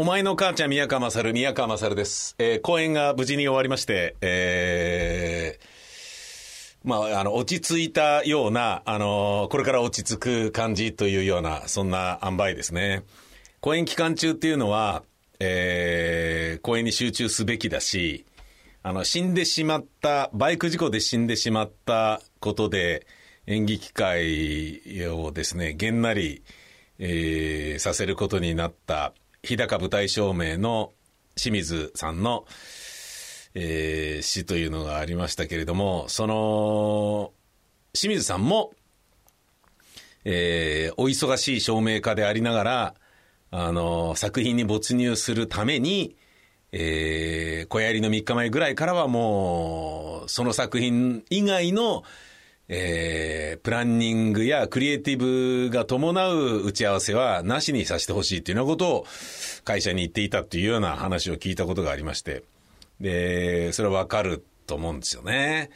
お前の母ちゃん宮川勝、宮川勝です。えー、公演が無事に終わりまして、えー、まあ、あの、落ち着いたような、あの、これから落ち着く感じというような、そんな塩梅ですね。公演期間中っていうのは、えー、公演に集中すべきだし、あの、死んでしまった、バイク事故で死んでしまったことで、演劇界をですね、げんなり、えー、させることになった、日高舞台照明の清水さんの、えー、死というのがありましたけれども、その、清水さんも、えー、お忙しい照明家でありながら、あの、作品に没入するために、えー、小槍の3日前ぐらいからはもう、その作品以外の、えー、プランニングやクリエイティブが伴う打ち合わせはなしにさせてほしいっていうようなことを会社に言っていたっていうような話を聞いたことがありまして、で、それはわかると思うんですよね。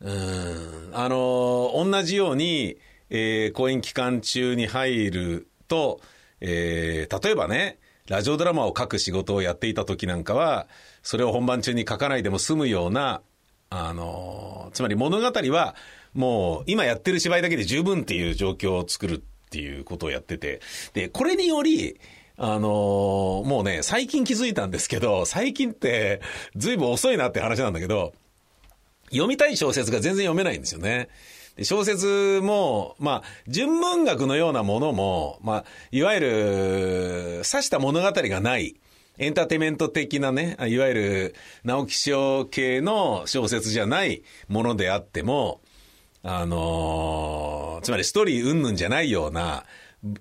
うん。あの、同じように、えー、公演期間中に入ると、えー、例えばね、ラジオドラマを書く仕事をやっていた時なんかは、それを本番中に書かないでも済むような、あの、つまり物語は、もう今やってる芝居だけで十分っていう状況を作るっていうことをやってて、で、これにより、あのもうね、最近気づいたんですけど、最近って随分遅いなって話なんだけど、読みたい小説が全然読めないんですよね。で小説も、まあ、純文学のようなものも、まあ、いわゆる、刺した物語がない、エンターテイメント的なね、いわゆる直木賞系の小説じゃないものであっても、あのー、つまりストーリー云々じゃないような、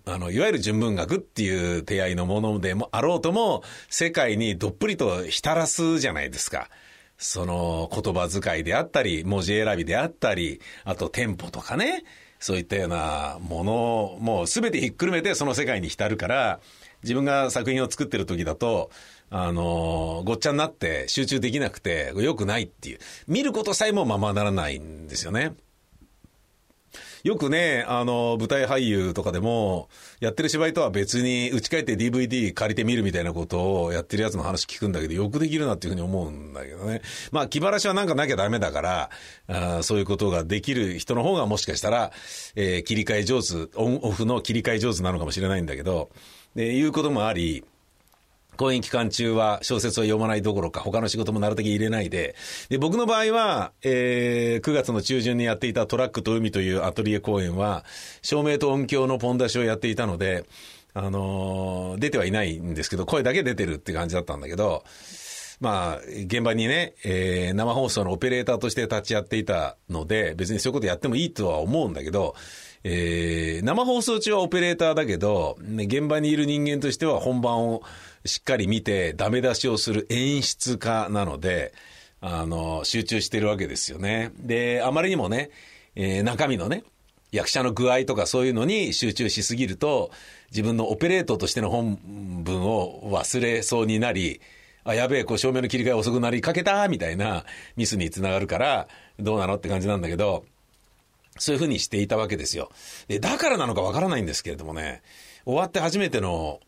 あの、いわゆる純文学っていう手合いのものでもあろうとも、世界にどっぷりと浸らすじゃないですか。その言葉遣いであったり、文字選びであったり、あとテンポとかね、そういったようなものを、もうすべてひっくるめてその世界に浸るから、自分が作品を作ってる時だと、あの、ごっちゃになって集中できなくて、良くないっていう。見ることさえもままならないんですよね。よくね、あの、舞台俳優とかでも、やってる芝居とは別に、打ち返って DVD 借りてみるみたいなことをやってるやつの話聞くんだけど、よくできるなっていうふうに思うんだけどね。まあ、気晴らしはなんかなきゃダメだから、あそういうことができる人の方がもしかしたら、えー、切り替え上手、オンオフの切り替え上手なのかもしれないんだけど、で、いうこともあり、公演期間中は小説を読まないどころか、他の仕事もなるだけ入れないで、で、僕の場合は、えー、9月の中旬にやっていたトラックと海というアトリエ公演は、照明と音響のポン出しをやっていたので、あのー、出てはいないんですけど、声だけ出てるって感じだったんだけど、まあ、現場にね、えー、生放送のオペレーターとして立ち会っていたので、別にそういうことやってもいいとは思うんだけど、えー、生放送中はオペレーターだけど、ね、現場にいる人間としては本番をしっかり見てダメ出しをする演出家なので、あの、集中してるわけですよね。で、あまりにもね、えー、中身のね、役者の具合とかそういうのに集中しすぎると、自分のオペレートとしての本文を忘れそうになり、あ、やべえ、こう照明の切り替え遅くなりかけたみたいなミスにつながるから、どうなのって感じなんだけど、そういうふうにしていたわけですよ。で、だからなのかわからないんですけれどもね、終わって初めての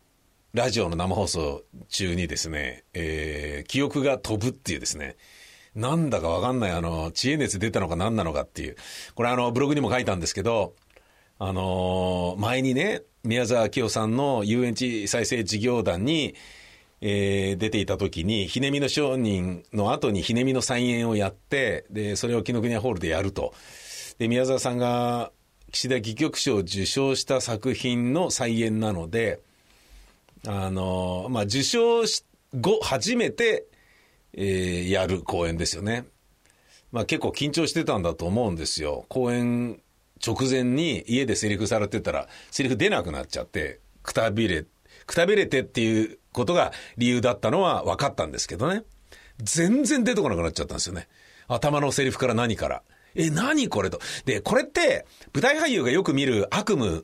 ラジオの生放送中にですね、えー、記憶が飛ぶっていうですね、なんだかわかんない、あの、知恵熱出たのか何なのかっていう。これあの、ブログにも書いたんですけど、あのー、前にね、宮沢清さんの遊園地再生事業団に、えー、出ていた時に、ひねみの商人の後にひねみの再演をやって、で、それを紀ノ国屋ホールでやると。で、宮沢さんが岸田戯曲賞を受賞した作品の再演なので、あの、まあ、受賞し後、初めて、えー、やる公演ですよね。まあ、結構緊張してたんだと思うんですよ。公演直前に家でセリフされてたら、セリフ出なくなっちゃって、くたびれ、くたびれてっていうことが理由だったのは分かったんですけどね。全然出てこなくなっちゃったんですよね。頭のセリフから何から。え、何これと。で、これって、舞台俳優がよく見る悪夢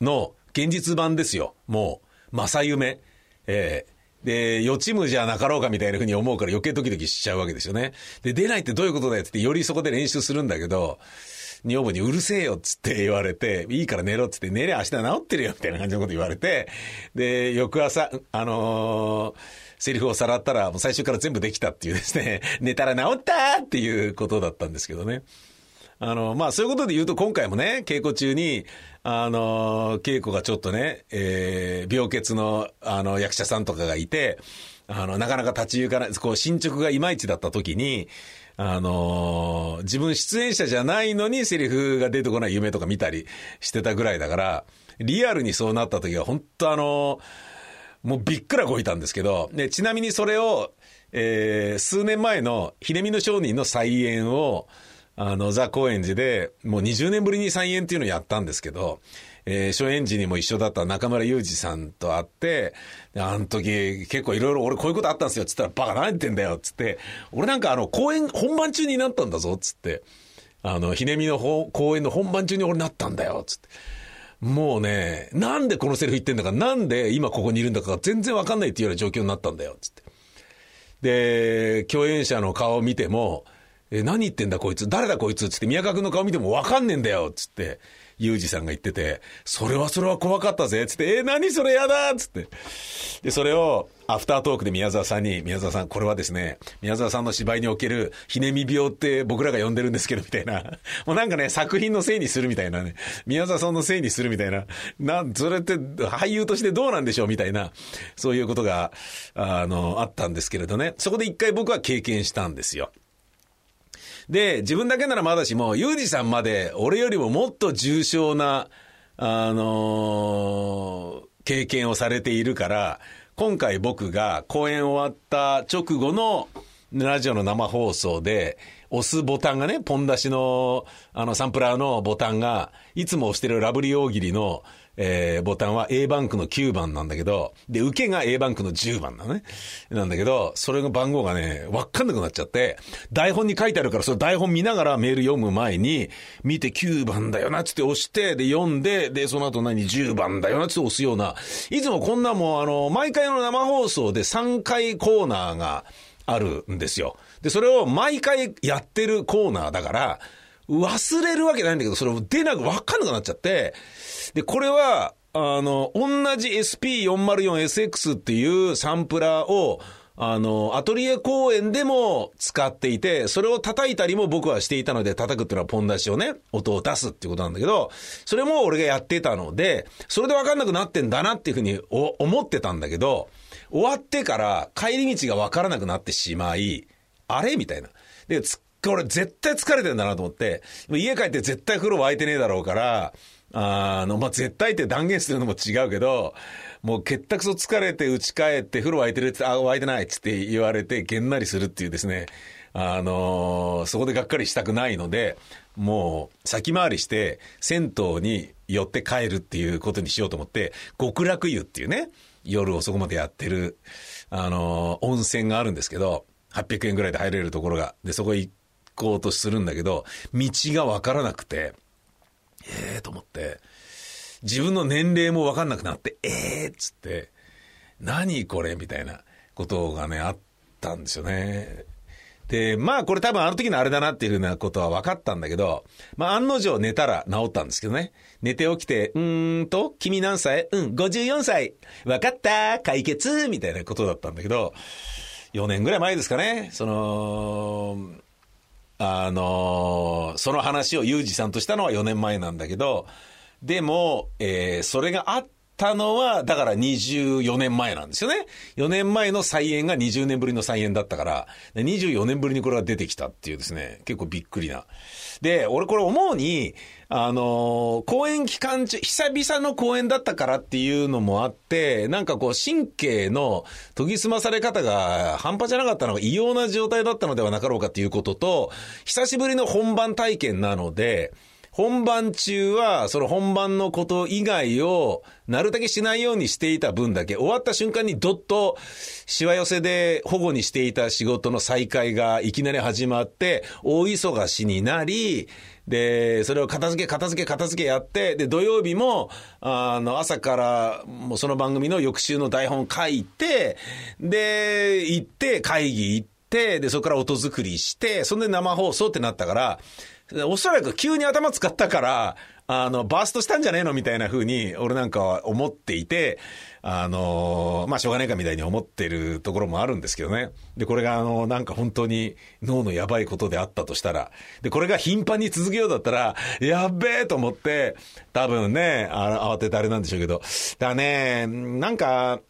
の現実版ですよ。もう。正夢。えー、で、予知夢じゃなかろうかみたいなふうに思うから余計ドキドキしちゃうわけですよね。で、出ないってどういうことだよってよりそこで練習するんだけど、女房にうるせえよっつって 言われて、いいから寝ろっつって、寝りゃ明日治ってるよみたいな感じのこと言われて、で、翌朝、あのー、セリフをさらったら、もう最初から全部できたっていうですね、寝たら治ったっていうことだったんですけどね。あの、まあ、そういうことで言うと今回もね、稽古中に、あの、稽古がちょっとね、えー、病欠の、あの、役者さんとかがいて、あの、なかなか立ち行かない、こう、進捗がいまいちだった時に、あの自分出演者じゃないのにセリフが出てこない夢とか見たりしてたぐらいだから、リアルにそうなった時は本当あのもうびっくらこいたんですけど、で、ちなみにそれを、えー、数年前の秀美の商人の再演を、あの、ザ・高円寺で、もう20年ぶりに再演っていうのをやったんですけど、えー、初演時にも一緒だった中村雄二さんと会って、あの時結構いろいろ俺こういうことあったんですよ、つったらバカ何言ってんだよ、つって、俺なんかあの、公演本番中になったんだぞ、つって、あの、ひねみの公演の本番中に俺なったんだよ、つって。もうね、なんでこのセリフ言ってんだか、なんで今ここにいるんだか全然わかんないっていうような状況になったんだよ、つって。で、共演者の顔を見ても、え、何言ってんだこいつ誰だこいつ？つって宮川君の顔見てもわかんねえんだよつって、ユージさんが言ってて、それはそれは怖かったぜつって、え何それやだつって。で、それを、アフタートークで宮沢さんに、宮沢さん、これはですね、宮沢さんの芝居における、ひねみ病って僕らが呼んでるんですけど、みたいな。もうなんかね、作品のせいにするみたいなね。宮沢さんのせいにするみたいな。な、それって俳優としてどうなんでしょう？みたいな。そういうことが、あの、あったんですけれどね。そこで一回僕は経験したんですよ。で、自分だけならまだしも、ユージさんまで俺よりももっと重症な、あのー、経験をされているから、今回僕が公演終わった直後のラジオの生放送で、押すボタンがね、ポン出しの、あの、サンプラーのボタンが、いつも押してるラブリー大喜利の、えー、ボタンは A バンクの9番なんだけど、で、受けが A バンクの10番なのね。なんだけど、それの番号がね、わかんなくなっちゃって、台本に書いてあるから、その台本見ながらメール読む前に、見て9番だよな、つって押して、で、読んで、で、その後何10番だよな、つって押すような、いつもこんなもう、あの、毎回の生放送で3回コーナーがあるんですよ。で、それを毎回やってるコーナーだから、忘れるわけないんだけど、それを出なくわかんなくなっちゃって、で、これは、あの、同じ SP404SX っていうサンプラーを、あの、アトリエ公演でも使っていて、それを叩いたりも僕はしていたので、叩くっていうのはポン出しをね、音を出すっていうことなんだけど、それも俺がやってたので、それでわかんなくなってんだなっていうふうに思ってたんだけど、終わってから帰り道がわからなくなってしまい、あれ？みたいな。で、これ絶対疲れてんだなと思って、家帰って絶対風呂沸いてねえだろうから、あの、まあ、絶対って断言するのも違うけど、もう結託そ疲れて家帰って風呂沸いてるって、あ、沸いてないっつって言われてげんなりするっていうですね、あのー、そこでがっかりしたくないので、もう先回りして銭湯に寄って帰るっていうことにしようと思って、極楽湯っていうね、夜遅くまでやってる、あのー、温泉があるんですけど、800円ぐらいで入れるところが、で、そこ行こうとするんだけど、道がわからなくて、ええー、と思って、自分の年齢もわかんなくなって、ええー、っつって、何これ？みたいなことがね、あったんですよね。で、まあこれ多分あの時のあれだなっていうふうなことは分かったんだけど、まあ案の定寝たら治ったんですけどね。寝て起きて、うーんと、君何歳？うん、54歳。分かった解決みたいなことだったんだけど、4年ぐらい前ですかね。その、あのー、その話をユージさんとしたのは4年前なんだけど、でも、えー、それがあってたのは、だから24年前なんですよね。4年前の再演が20年ぶりの再演だったから、24年ぶりにこれが出てきたっていうですね、結構びっくりな。で、俺これ思うに、あのー、公演期間中、久々の公演だったからっていうのもあって、なんかこう神経の研ぎ澄まされ方が半端じゃなかったのが異様な状態だったのではなかろうかっていうことと、久しぶりの本番体験なので、本番中は、その本番のこと以外を、なるだけしないようにしていた分だけ、終わった瞬間にどっと、しわ寄せで保護にしていた仕事の再開がいきなり始まって、大忙しになり、で、それを片付け、片付け、片付けやって、で、土曜日も、あの、朝から、もうその番組の翌週の台本書いて、で、行って、会議行って、で、そこから音作りして、そんで生放送ってなったから、おそらく急に頭使ったから、あの、バーストしたんじゃねえのみたいな風に、俺なんかは思っていて、あの、まあ、しょうがねえかみたいに思ってるところもあるんですけどね。で、これがあの、なんか本当に脳のやばいことであったとしたら、で、これが頻繁に続けようだったら、やっべえと思って、多分ね、あ慌ててあれなんでしょうけど、だね、なんか、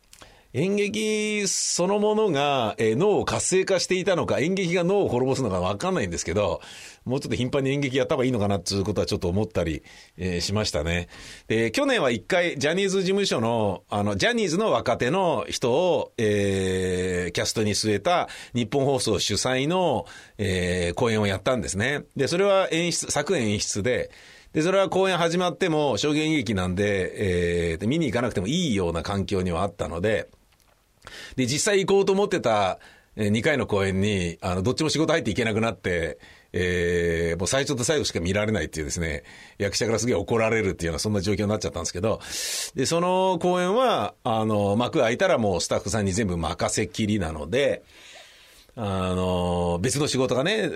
演劇そのものが、えー、脳を活性化していたのか、演劇が脳を滅ぼすのかわかんないんですけど、もうちょっと頻繁に演劇やった方がいいのかなっていうことはちょっと思ったり、えー、しましたね。で、去年は一回、ジャニーズ事務所の、あの、ジャニーズの若手の人を、えー、キャストに据えた日本放送主催の、えー、公演をやったんですね。で、それは演出、作演出で、で、それは公演始まっても、証言劇なんで、えー、見に行かなくてもいいような環境にはあったので、で、実際行こうと思ってた2回の公演に、あの、どっちも仕事入っていけなくなって、えー、もう最初と最後しか見られないっていうですね、役者からすげえ怒られるっていうような、そんな状況になっちゃったんですけど、で、その公演は、あの、幕開いたらもうスタッフさんに全部任せきりなので、あの、別の仕事がね、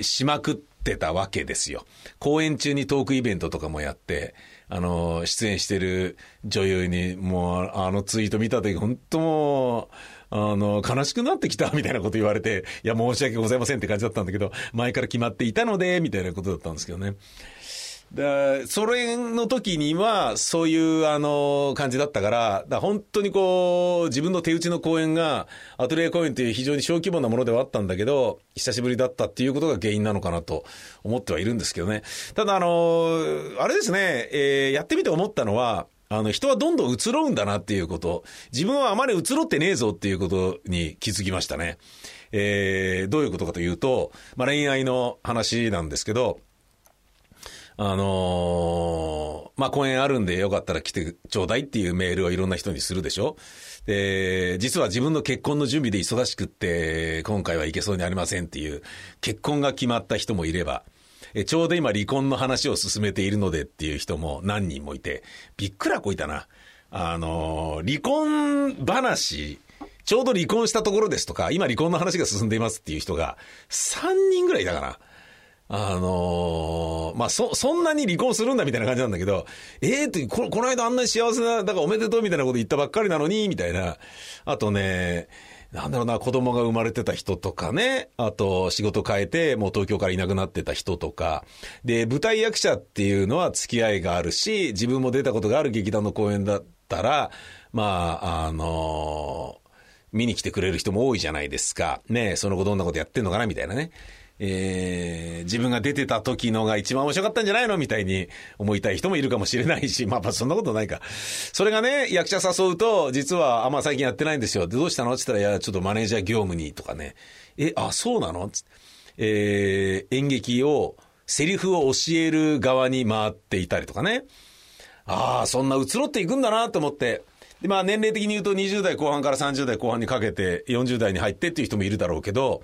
しまくってたわけですよ。公演中にトークイベントとかもやって、あの、出演してる女優に、もう、あのツイート見たとき、本当もう、あの、悲しくなってきたみたいなこと言われて、いや、申し訳ございませんって感じだったんだけど、前から決まっていたので、みたいなことだったんですけどね。で、それの時には、そういう、あの、感じだったから、だ本当にこう、自分の手打ちの公演が、アトリエ公演という非常に小規模なものではあったんだけど、久しぶりだったっていうことが原因なのかなと思ってはいるんですけどね。ただ、あの、あれですね、えー、やってみて思ったのは、あの、人はどんどん移ろうんだなっていうこと。自分はあまり移ろってねえぞっていうことに気づきましたね。えー、どういうことかというと、まあ、恋愛の話なんですけど、あのー、まあ、公演あるんでよかったら来てちょうだいっていうメールをいろんな人にするでしょ？で、実は自分の結婚の準備で忙しくって、今回は行けそうにありませんっていう、結婚が決まった人もいれば、えちょうど今離婚の話を進めているのでっていう人も何人もいて、びっくらこいたな。あのー、離婚話、ちょうど離婚したところですとか、今離婚の話が進んでいますっていう人が3人ぐらいいたかな。あのー、まあ、そ、そんなに離婚するんだみたいな感じなんだけど、ええー、ってこ、この間あんなに幸せな、だからおめでとうみたいなこと言ったばっかりなのに、みたいな。あとね、なんだろうな、子供が生まれてた人とかね、あと仕事変えて、もう東京からいなくなってた人とか、で、舞台役者っていうのは付き合いがあるし、自分も出たことがある劇団の公演だったら、まあ、あのー、見に来てくれる人も多いじゃないですか。ねその子どんなことやってんのかなみたいなね。えー、自分が出てた時のが一番面白かったんじゃないのみたいに思いたい人もいるかもしれないし、まあまあそんなことないか。それがね、役者誘うと、実は、あ、まあ最近やってないんですよ。で、どうしたの？って言ったら、いや、ちょっとマネージャー業務にとかね。え、あ、そうなの？えー、演劇を、セリフを教える側に回っていたりとかね。ああ、そんな移ろっていくんだなと思って。で、まあ年齢的に言うと20代後半から30代後半にかけて40代に入ってっていう人もいるだろうけど、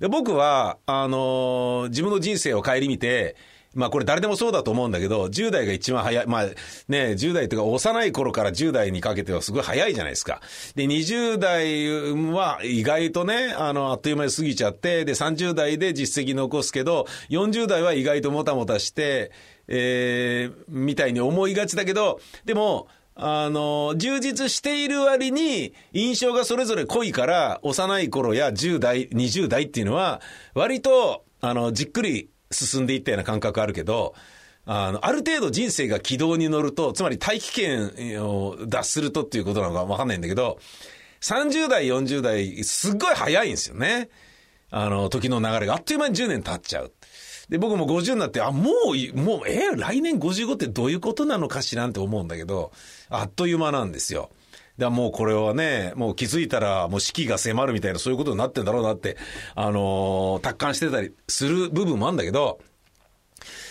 で、僕は、あのー、自分の人生を顧みて、まあこれ誰でもそうだと思うんだけど、10代が一番早い。まあね、10代というか幼い頃から10代にかけてはすごい早いじゃないですか。で、20代は意外とね、あの、あっという間に過ぎちゃって、で、30代で実績残すけど、40代は意外ともたもたして、えー、みたいに思いがちだけど、でも、あの、充実している割に、印象がそれぞれ濃いから、幼い頃や10代、20代っていうのは、割と、あの、じっくり進んでいったような感覚あるけど、あの、ある程度人生が軌道に乗ると、つまり大気圏を脱するとっていうことなのかわかんないんだけど、30代、40代、すっごい早いんですよね。あの、時の流れがあっという間に10年経っちゃう。で、僕も50になって、あ、もう、もう、えー、来年55ってどういうことなのかしらんって思うんだけど、あっという間なんですよ。だもうこれはね、もう気づいたらもう四季が迫るみたいなそういうことになってんだろうなって、あのー、達観してたりする部分もあるんだけど、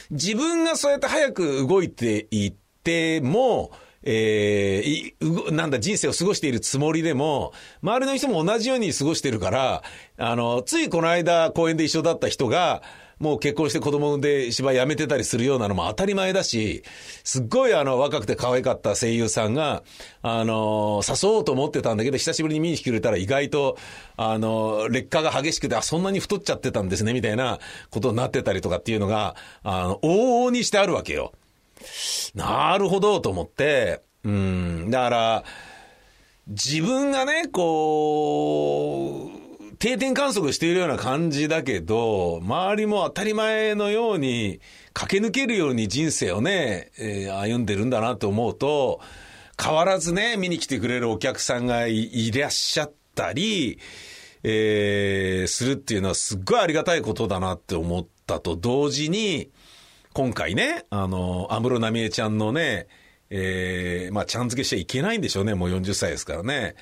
自分がそうやって早く動いていっても、えー、なんだ、人生を過ごしているつもりでも、周りの人も同じように過ごしてるから、あの、ついこの間公園で一緒だった人が、もう結婚して子供産んで芝居辞めてたりするようなのも当たり前だし、すっごいあの若くて可愛かった声優さんが、あの、誘おうと思ってたんだけど、久しぶりに見に来てくれたら意外と、あの、劣化が激しくて、あ、そんなに太っちゃってたんですね、みたいなことになってたりとかっていうのが、あの、往々にしてあるわけよ。なるほど、と思って、うん、だから、自分がね、こう、定点観測しているような感じだけど、周りも当たり前のように駆け抜けるように人生をね、えー、歩んでるんだなと思うと、変わらずね、見に来てくれるお客さんがいらっしゃったり、えー、するっていうのはすっごいありがたいことだなって思ったと同時に、今回ね、あの、安室奈美恵ちゃんのね、えー、まあ、ちゃん付けしちゃいけないんでしょうね、もう40歳ですからね。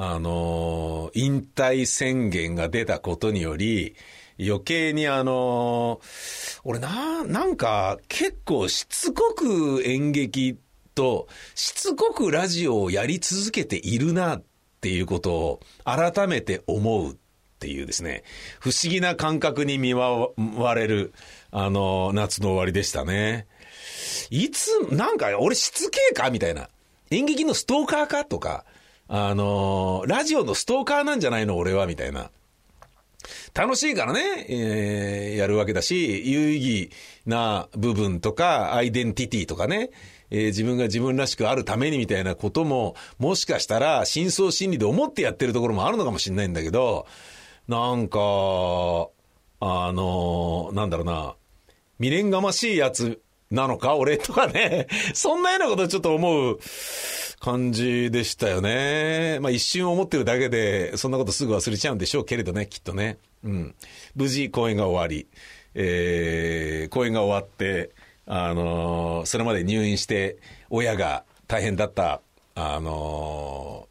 あの、引退宣言が出たことにより、余計にあの、俺な、なんか結構しつこく演劇と、しつこくラジオをやり続けているなっていうことを改めて思うっていうですね、不思議な感覚に見舞われる、あの、夏の終わりでしたね。いつ、なんか俺しつけえかみたいな。演劇のストーカーかとか、あのー、ラジオのストーカーなんじゃないの俺は、みたいな。楽しいからね、えー、やるわけだし、有意義な部分とか、アイデンティティとかね、えー、自分が自分らしくあるためにみたいなことも、もしかしたら、深層心理で思ってやってるところもあるのかもしれないんだけど、なんか、あのー、なんだろうな、未練がましいやつなのか俺とかね、そんなようなことちょっと思う感じでしたよね。まあ一瞬思ってるだけで、そんなことすぐ忘れちゃうんでしょうけれどね、きっとね。うん。無事公演が終わり、えー、公演が終わって、あのー、それまで入院して、親が大変だった、あの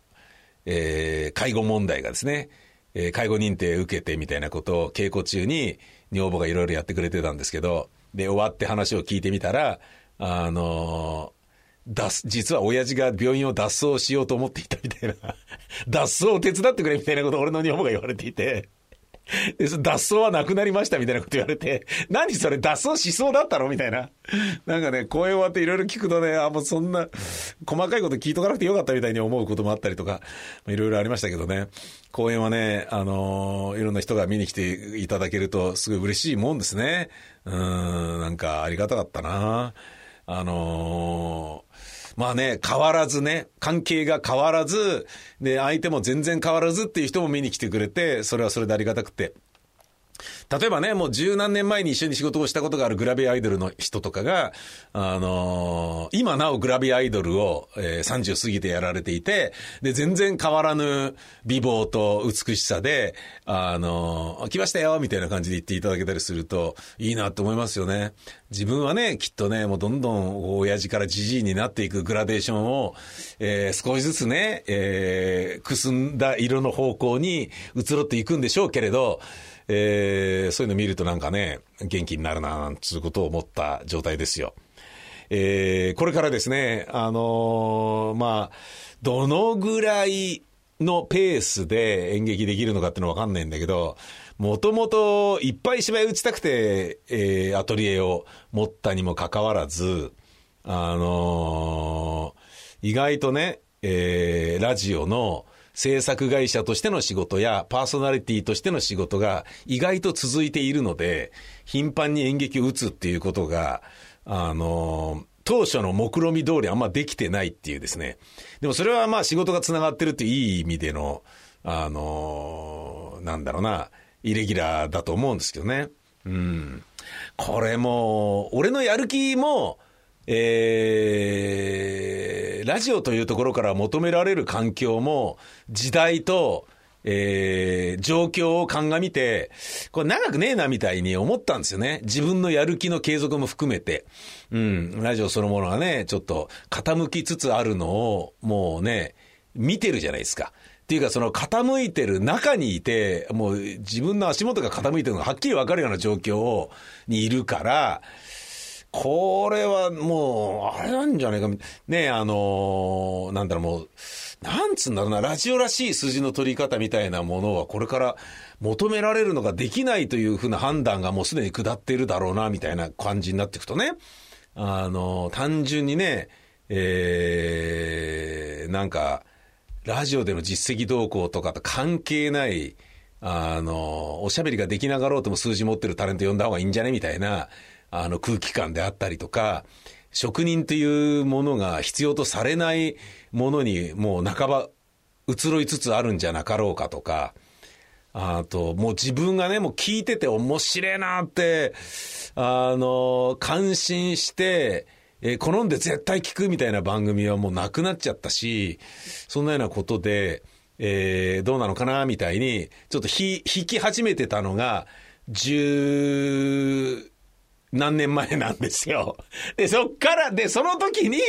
ー、えー、介護問題がですね、えー、介護認定受けてみたいなことを稽古中に女房がいろいろやってくれてたんですけど、で、終わって話を聞いてみたら、あの脱、実は親父が病院を脱走しようと思っていたみたいな、脱走を手伝ってくれみたいなことを俺の女房が言われていて、脱走はなくなりましたみたいなこと言われて、何それ脱走しそうだったのみたいな。なんかね、公演終わっていろいろ聞くとね、あ、もうそんな、細かいこと聞いとかなくてよかったみたいに思うこともあったりとか、いろいろありましたけどね。公演はね、あの、いろんな人が見に来ていただけると、すごい嬉しいもんですね。うん、なんかありがたかったな。あのまあね、変わらずね、関係が変わらず、で、相手も全然変わらずっていう人も見に来てくれて、それはそれでありがたくて。例えばね、もう十何年前に一緒に仕事をしたことがあるグラビアアイドルの人とかが、あのー、今なおグラビアアイドルを、えー、30過ぎてやられていて、で、全然変わらぬ美貌と美しさで、あのー、来ましたよみたいな感じで言っていただけたりすると、いいなと思いますよね。自分はね、きっとね、もうどんどん親父からじじいになっていくグラデーションを、えー、少しずつね、えー、くすんだ色の方向に移ろっていくんでしょうけれど、えー、そういうの見るとなんかね、元気になるな、なんつうことを思った状態ですよ。えー、これからですね、あのー、まあ、どのぐらいのペースで演劇できるのかっていうのはわかんないんだけど、もともといっぱい芝居打ちたくて、えー、アトリエを持ったにもかかわらず、あのー、意外とね、えー、ラジオの制作会社としての仕事やパーソナリティとしての仕事が意外と続いているので、頻繁に演劇を打つっていうことが、あの、当初の目論見通りあんまできてないっていうですね。でもそれはまあ仕事が繋がってるっていい意味での、あの、なんだろうな、イレギュラーだと思うんですけどね。うん。これも、俺のやる気も、えー、ラジオというところから求められる環境も、時代と、えー、状況を鑑みて、これ長くねえなみたいに思ったんですよね。自分のやる気の継続も含めて。うん、ラジオそのものがね、ちょっと傾きつつあるのを、もうね、見てるじゃないですか。っていうか、その傾いてる中にいて、もう自分の足元が傾いてるのがはっきりわかるような状況にいるから、これはもう、あれなんじゃないか。ねあのー、なんだろう、もう、なんつうんだろうな、ラジオらしい数字の取り方みたいなものは、これから求められるのができないというふうな判断がもうすでに下っているだろうな、みたいな感じになっていくとね、あのー、単純にね、えー、なんか、ラジオでの実績動向とかと関係ない、あの、おしゃべりができながろうとも数字持ってるタレント呼んだ方がいいんじゃねみたいな、あの空気感であったりとか、職人というものが必要とされないものにもう半ば移ろいつつあるんじゃなかろうかとか、あと、もう自分がね、もう聞いてて面白いなって、あの、感心して、えー、好んで絶対聞くみたいな番組はもうなくなっちゃったし、そんなようなことで、えー、どうなのかなみたいに、ちょっと引き始めてたのが、十、何年前なんですよ。で、そっから、で、その時に、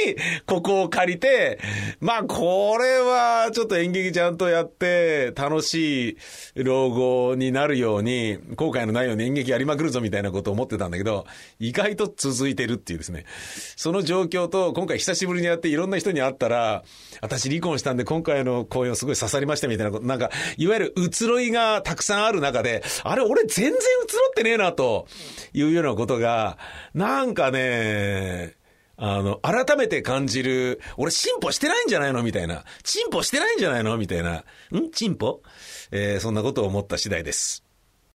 ここを借りて、まあ、これは、ちょっと演劇ちゃんとやって、楽しい老後になるように、後悔のないように演劇やりまくるぞみたいなことを思ってたんだけど、意外と続いてるっていうですね。その状況と、今回久しぶりにやっていろんな人に会ったら、私離婚したんで今回の公演をすごい刺さりましたみたいなこと、なんか、いわゆる移ろいがたくさんある中で、あれ、俺全然移ろってねえな、というようなことがが、なんかね、あの、改めて感じる、俺進歩してないんじゃないの？みたいな。進歩してないんじゃないの？みたいな。ん？進歩？えー、そんなことを思った次第です。